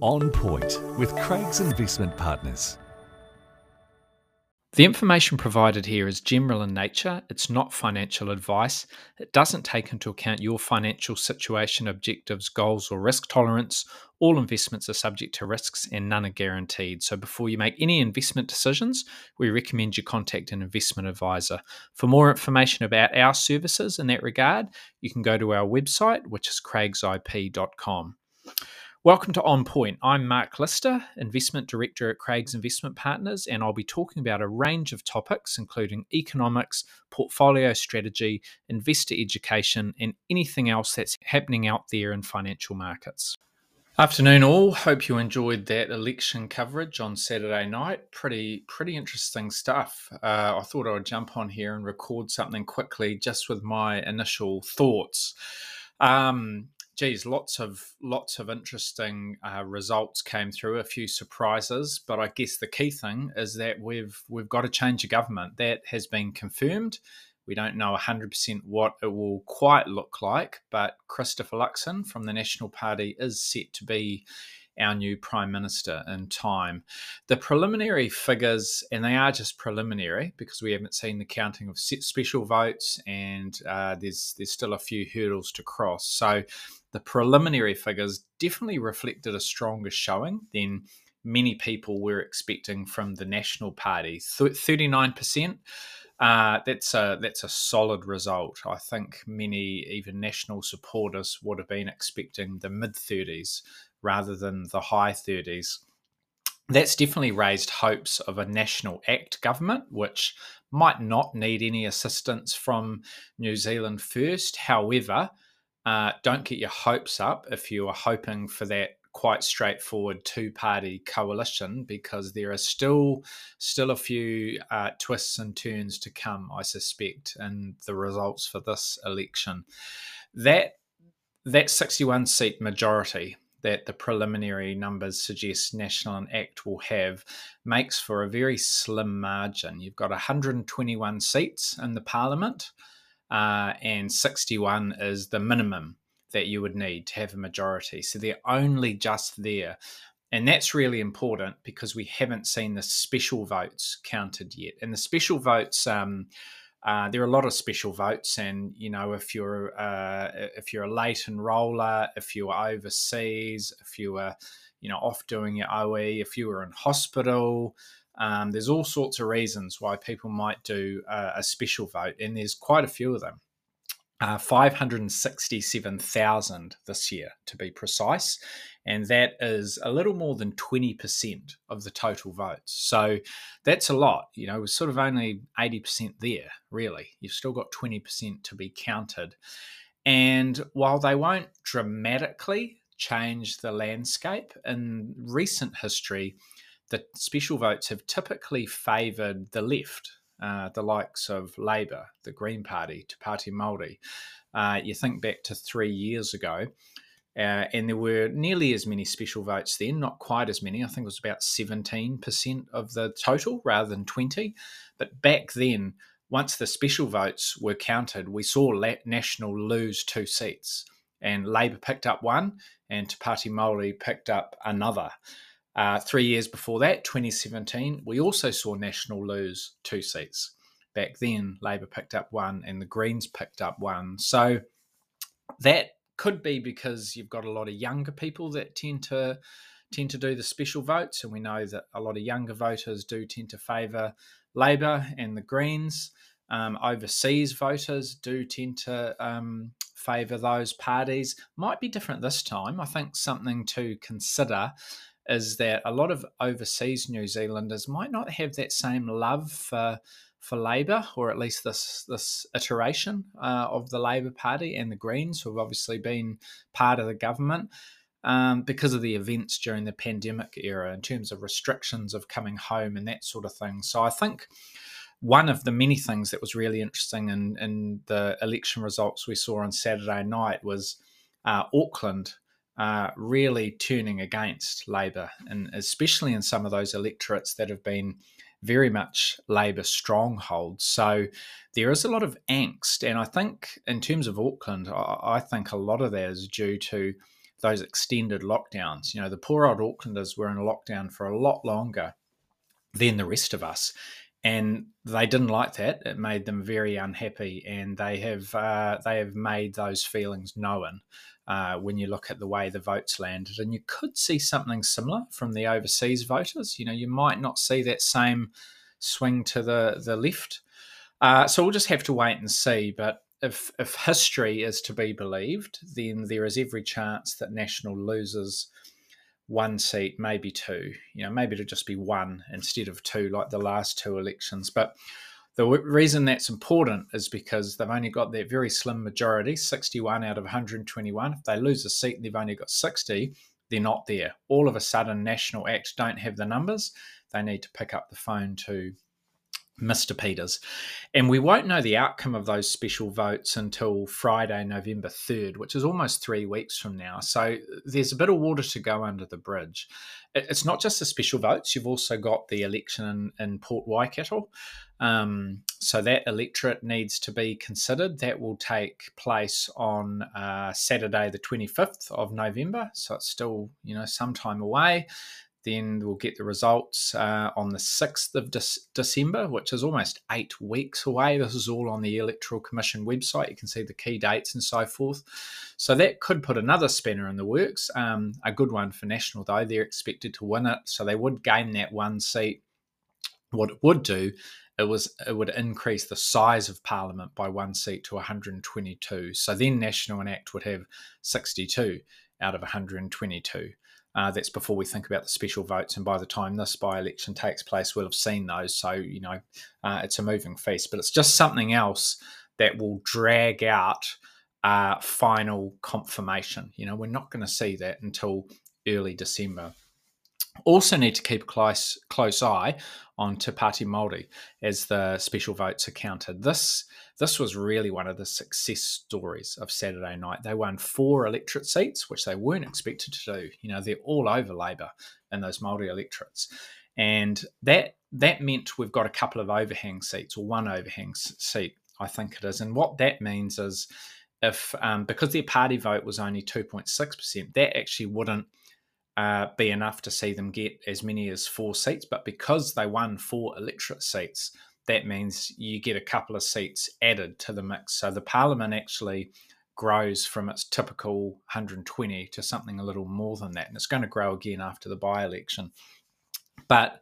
On Point with Craig's Investment Partners. The information provided here is general in nature. It's not financial advice. It doesn't take into account your financial situation, objectives, goals, or risk tolerance. All investments are subject to risks and none are guaranteed. So, before you make any investment decisions, we recommend you contact an investment advisor. For more information about our services in that regard, you can go to our website, which is craigsip.com. Welcome to On Point. I'm Mark Lister, Investment Director at Craig's Investment Partners, and I'll be talking about a range of topics, including economics, portfolio strategy, investor education, and anything else that's happening out there in financial markets. Afternoon, all. Hope you enjoyed that election coverage on Saturday night. Pretty, pretty interesting stuff. Uh, I thought I would jump on here and record something quickly, just with my initial thoughts. Um, geez, lots of lots of interesting uh, results came through. A few surprises, but I guess the key thing is that we've we've got to change a government. That has been confirmed. We don't know 100% what it will quite look like, but Christopher Luxon from the National Party is set to be our new Prime Minister in time. The preliminary figures, and they are just preliminary because we haven't seen the counting of special votes, and uh, there's there's still a few hurdles to cross. So the preliminary figures definitely reflected a stronger showing than many people were expecting from the National Party. Thirty-nine percent. Uh, that's a that's a solid result. I think many even national supporters would have been expecting the mid thirties rather than the high thirties. That's definitely raised hopes of a national act government, which might not need any assistance from New Zealand First. However, uh, don't get your hopes up if you are hoping for that quite straightforward two-party coalition because there are still still a few uh, twists and turns to come, I suspect, in the results for this election. That that 61 seat majority that the preliminary numbers suggest National and Act will have makes for a very slim margin. You've got 121 seats in the Parliament uh, and 61 is the minimum that you would need to have a majority. So they're only just there. And that's really important because we haven't seen the special votes counted yet. And the special votes, um, uh, there are a lot of special votes, and you know, if you're uh, if you're a late enroller, if you are overseas, if you are, you know, off doing your OE, if you were in hospital, um, there's all sorts of reasons why people might do uh, a special vote, and there's quite a few of them. Uh, 567,000 this year, to be precise. And that is a little more than 20% of the total votes. So that's a lot. You know, we're sort of only 80% there, really. You've still got 20% to be counted. And while they won't dramatically change the landscape, in recent history, the special votes have typically favoured the left, uh, the likes of Labour, the Green Party, Te Pāti Māori. Uh, you think back to three years ago, uh, and there were nearly as many special votes then, not quite as many. I think it was about 17% of the total rather than 20. But back then, once the special votes were counted, we saw National lose two seats. And Labour picked up one, and Te Pāti Māori picked up another. Uh, three years before that, 2017, we also saw National lose two seats. Back then, Labour picked up one and the Greens picked up one. So that could be because you've got a lot of younger people that tend to tend to do the special votes, and we know that a lot of younger voters do tend to favour Labour and the Greens. Um, overseas voters do tend to um, favour those parties. Might be different this time. I think something to consider is that a lot of overseas New Zealanders might not have that same love for for Labour, or at least this this iteration uh, of the Labour Party and the Greens, who have obviously been part of the government. Um, because of the events during the pandemic era, in terms of restrictions of coming home and that sort of thing. So I think one of the many things that was really interesting in, in the election results we saw on Saturday night was uh, Auckland uh, really turning against Labour, and especially in some of those electorates that have been very much Labour strongholds. So there is a lot of angst, and I think in terms of Auckland, I think a lot of that is due to those extended lockdowns. You know, the poor old Aucklanders were in lockdown for a lot longer than the rest of us. And they didn't like that. It made them very unhappy, and they have uh, they have made those feelings known uh, when you look at the way the votes landed. And you could see something similar from the overseas voters. You know, you might not see that same swing to the the left. Uh, so we'll just have to wait and see. But if if history is to be believed, then there is every chance that National loses one seat, maybe two. You know, maybe it'll just be one instead of two, like the last two elections. But the w- reason that's important is because they've only got that very slim majority, 61 out of 121. If they lose a seat and they've only got 60, they're not there. All of a sudden, National Act don't have the numbers. They need to pick up the phone to Mr. Peters. And we won't know the outcome of those special votes until Friday, November 3rd, which is almost three weeks from now. So there's a bit of water to go under the bridge. It's not just the special votes, you've also got the election in, in Port Waikato. Um, so that electorate needs to be considered. That will take place on uh, Saturday, the 25th of November. So it's still, you know, some time away. Then we'll get the results uh, on the 6th of De- December, which is almost eight weeks away. This is all on the Electoral Commission website. You can see the key dates and so forth. So that could put another spanner in the works. Um, a good one for National, though. They're expected to win it. So they would gain that one seat. What it would do it was it would increase the size of parliament by one seat to 122 so then national and act would have 62 out of 122 uh, that's before we think about the special votes. And by the time this by election takes place, we'll have seen those. So, you know, uh, it's a moving feast, but it's just something else that will drag out uh, final confirmation. You know, we're not going to see that until early December. Also, need to keep a close close eye on Te Pāti Māori as the special votes are counted. This this was really one of the success stories of Saturday night. They won four electorate seats, which they weren't expected to do. You know, they're all over Labour in those Māori electorates, and that that meant we've got a couple of overhang seats or one overhang seat, I think it is. And what that means is if um, because their party vote was only two point six percent, that actually wouldn't uh, be enough to see them get as many as four seats. But because they won four electorate seats, that means you get a couple of seats added to the mix. So the parliament actually grows from its typical 120 to something a little more than that. And it's going to grow again after the by election. But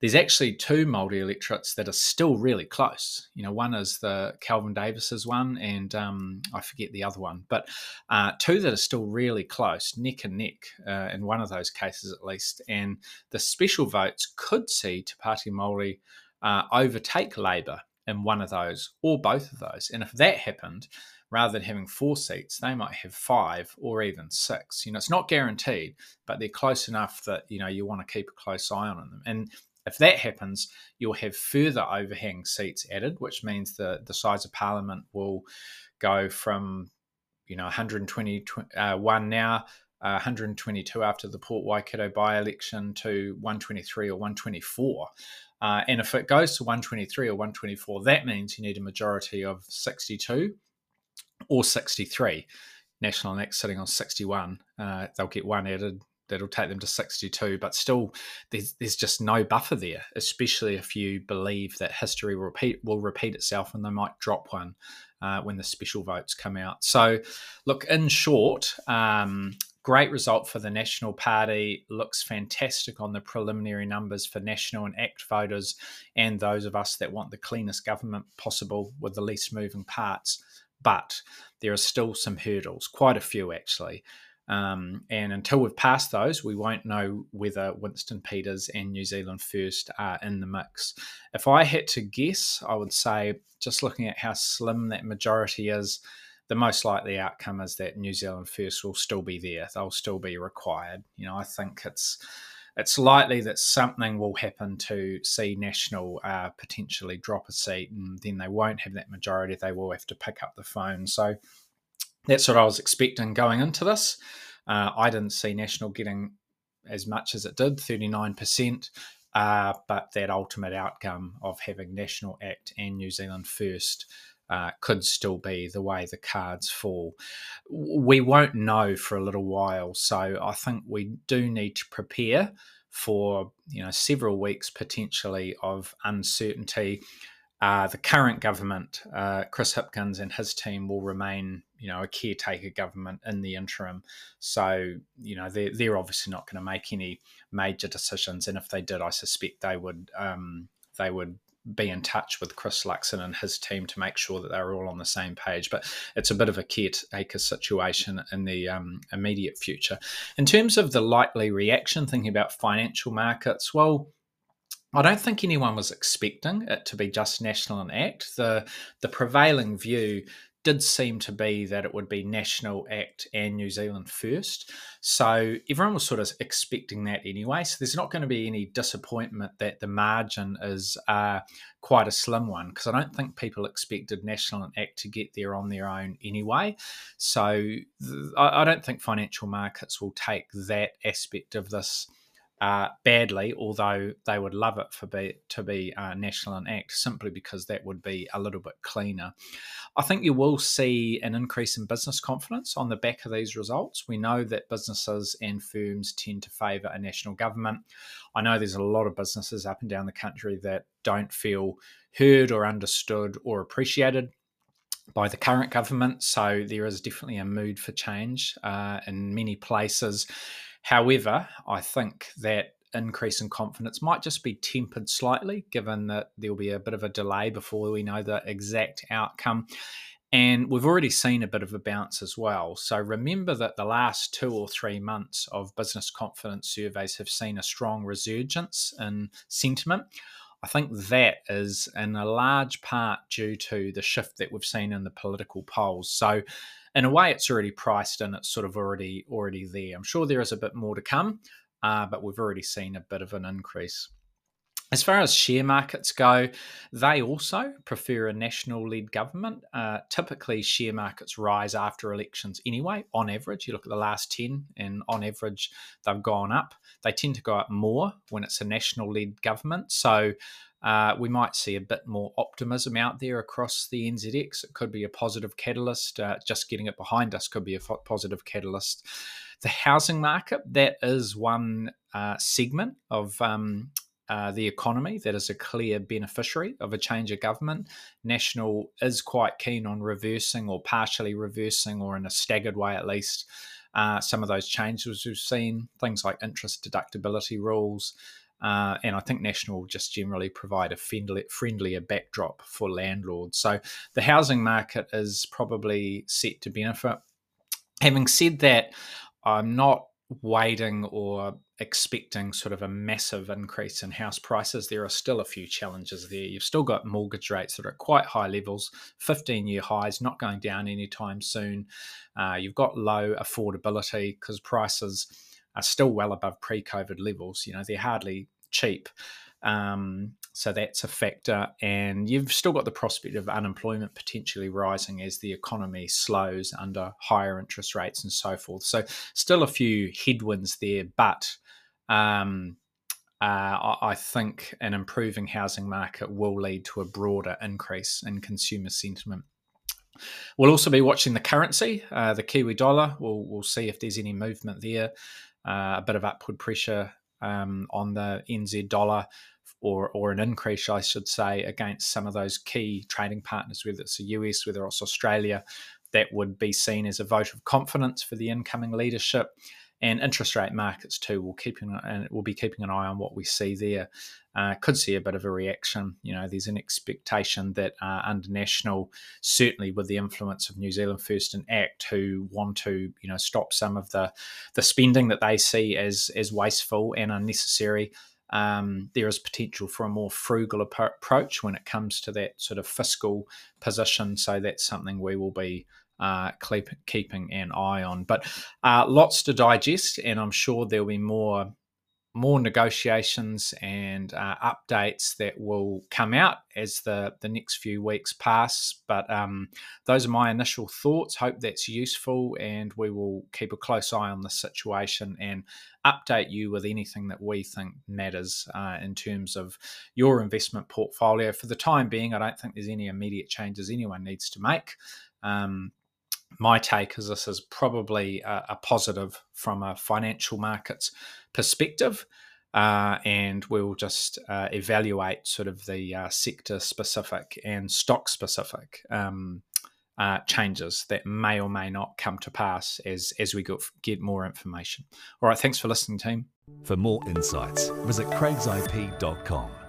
there's actually two Māori electorates that are still really close. You know, one is the Calvin Davis's one, and um, I forget the other one, but uh, two that are still really close, neck and neck, uh, in one of those cases at least. And the special votes could see Te Pāti Māori uh, overtake Labour in one of those or both of those. And if that happened, rather than having four seats, they might have five or even six. You know, it's not guaranteed, but they're close enough that, you know, you want to keep a close eye on them. And if that happens, you'll have further overhang seats added, which means the, the size of parliament will go from, you know, 121 uh, now, uh, 122 after the Port Waikato by election to 123 or 124. Uh, and if it goes to 123 or 124, that means you need a majority of 62 or 63. National Act's sitting on 61. Uh, they'll get one added. That'll take them to 62. But still, there's, there's just no buffer there, especially if you believe that history will repeat, will repeat itself and they might drop one uh, when the special votes come out. So, look, in short, um, Great result for the National Party. Looks fantastic on the preliminary numbers for National and ACT voters and those of us that want the cleanest government possible with the least moving parts. But there are still some hurdles, quite a few actually. Um, and until we've passed those, we won't know whether Winston Peters and New Zealand First are in the mix. If I had to guess, I would say, just looking at how slim that majority is, the most likely outcome is that New Zealand First will still be there. They'll still be required. You know, I think it's it's likely that something will happen to see National uh, potentially drop a seat, and then they won't have that majority. They will have to pick up the phone. So that's what I was expecting going into this. Uh, I didn't see National getting as much as it did, thirty nine percent. Uh, but that ultimate outcome of having National Act and New Zealand First uh, could still be the way the cards fall. We won't know for a little while, so I think we do need to prepare for you know several weeks potentially of uncertainty. Uh, the current government, uh, Chris Hipkins and his team, will remain, you know, a caretaker government in the interim. So, you know, they're, they're obviously not going to make any major decisions, and if they did, I suspect they would um, they would be in touch with Chris Luxon and his team to make sure that they're all on the same page. But it's a bit of a caretaker situation in the um, immediate future. In terms of the likely reaction, thinking about financial markets, well, I don't think anyone was expecting it to be just national and act. The the prevailing view did seem to be that it would be National Act and New Zealand first. So everyone was sort of expecting that anyway. So there's not going to be any disappointment that the margin is uh, quite a slim one because I don't think people expected National and Act to get there on their own anyway. So th- I, I don't think financial markets will take that aspect of this uh, badly, although they would love it for be, to be uh, national and act simply because that would be a little bit cleaner. I think you will see an increase in business confidence on the back of these results. We know that businesses and firms tend to favour a national government. I know there's a lot of businesses up and down the country that don't feel heard or understood or appreciated by the current government. So there is definitely a mood for change uh, in many places. However, I think that increase in confidence might just be tempered slightly, given that there'll be a bit of a delay before we know the exact outcome. And we've already seen a bit of a bounce as well. So remember that the last two or three months of business confidence surveys have seen a strong resurgence in sentiment. I think that is in a large part due to the shift that we've seen in the political polls. So in a way, it's already priced and it's sort of already already there. I'm sure there is a bit more to come, uh, but we've already seen a bit of an increase. As far as share markets go, they also prefer a national led government. Uh, typically, share markets rise after elections anyway, on average. You look at the last 10, and on average, they've gone up. They tend to go up more when it's a national led government. So, uh, we might see a bit more optimism out there across the NZX. It could be a positive catalyst. Uh, just getting it behind us could be a positive catalyst. The housing market, that is one uh, segment of um, uh, the economy that is a clear beneficiary of a change of government. National is quite keen on reversing or partially reversing, or in a staggered way at least, uh, some of those changes we've seen, things like interest deductibility rules, uh, and I think National just generally provide a friendly, friendlier backdrop for landlords. So the housing market is probably set to benefit. Having said that, I'm not waiting or expecting sort of a massive increase in house prices. There are still a few challenges there. You've still got mortgage rates that are at quite high levels, 15 year highs, not going down anytime soon. Uh, you've got low affordability because prices are still well above pre-COVID levels. You know, they're hardly cheap. Um, so that's a factor. And you've still got the prospect of unemployment potentially rising as the economy slows under higher interest rates and so forth. So, still a few headwinds there, but um, uh, I think an improving housing market will lead to a broader increase in consumer sentiment. We'll also be watching the currency, uh, the Kiwi dollar. We'll, we'll see if there's any movement there uh, a bit of upward pressure um, on the NZ dollar or, or an increase, I should say, against some of those key trading partners, whether it's the US, whether it's Australia, that would be seen as a vote of confidence for the incoming leadership and interest rate markets too. We'll keep and we'll be keeping an eye on what we see there. Uh, could see a bit of a reaction. You know, there's an expectation that uh, under national, certainly with the influence of New Zealand First and Act, who want to you know stop some of the the spending that they see as as wasteful and unnecessary. Um, there is potential for a more frugal approach when it comes to that sort of fiscal position. So that's something we will be uh, keep, keeping an eye on. But uh, lots to digest, and I'm sure there'll be more more negotiations and uh, updates that will come out as the, the next few weeks pass. But um, those are my initial thoughts. Hope that's useful, and we will keep a close eye on the situation and update you with anything that we think matters uh, in terms of your investment portfolio. For the time being, I don't think there's any immediate changes anyone needs to make. Um, my take is this is probably a, a positive from a financial markets perspective. Uh, and we'll just uh, evaluate sort of the uh, sector specific and stock specific um, uh, changes that may or may not come to pass as as we get more information. All right, thanks for listening, team. For more insights, visit craigsip.com.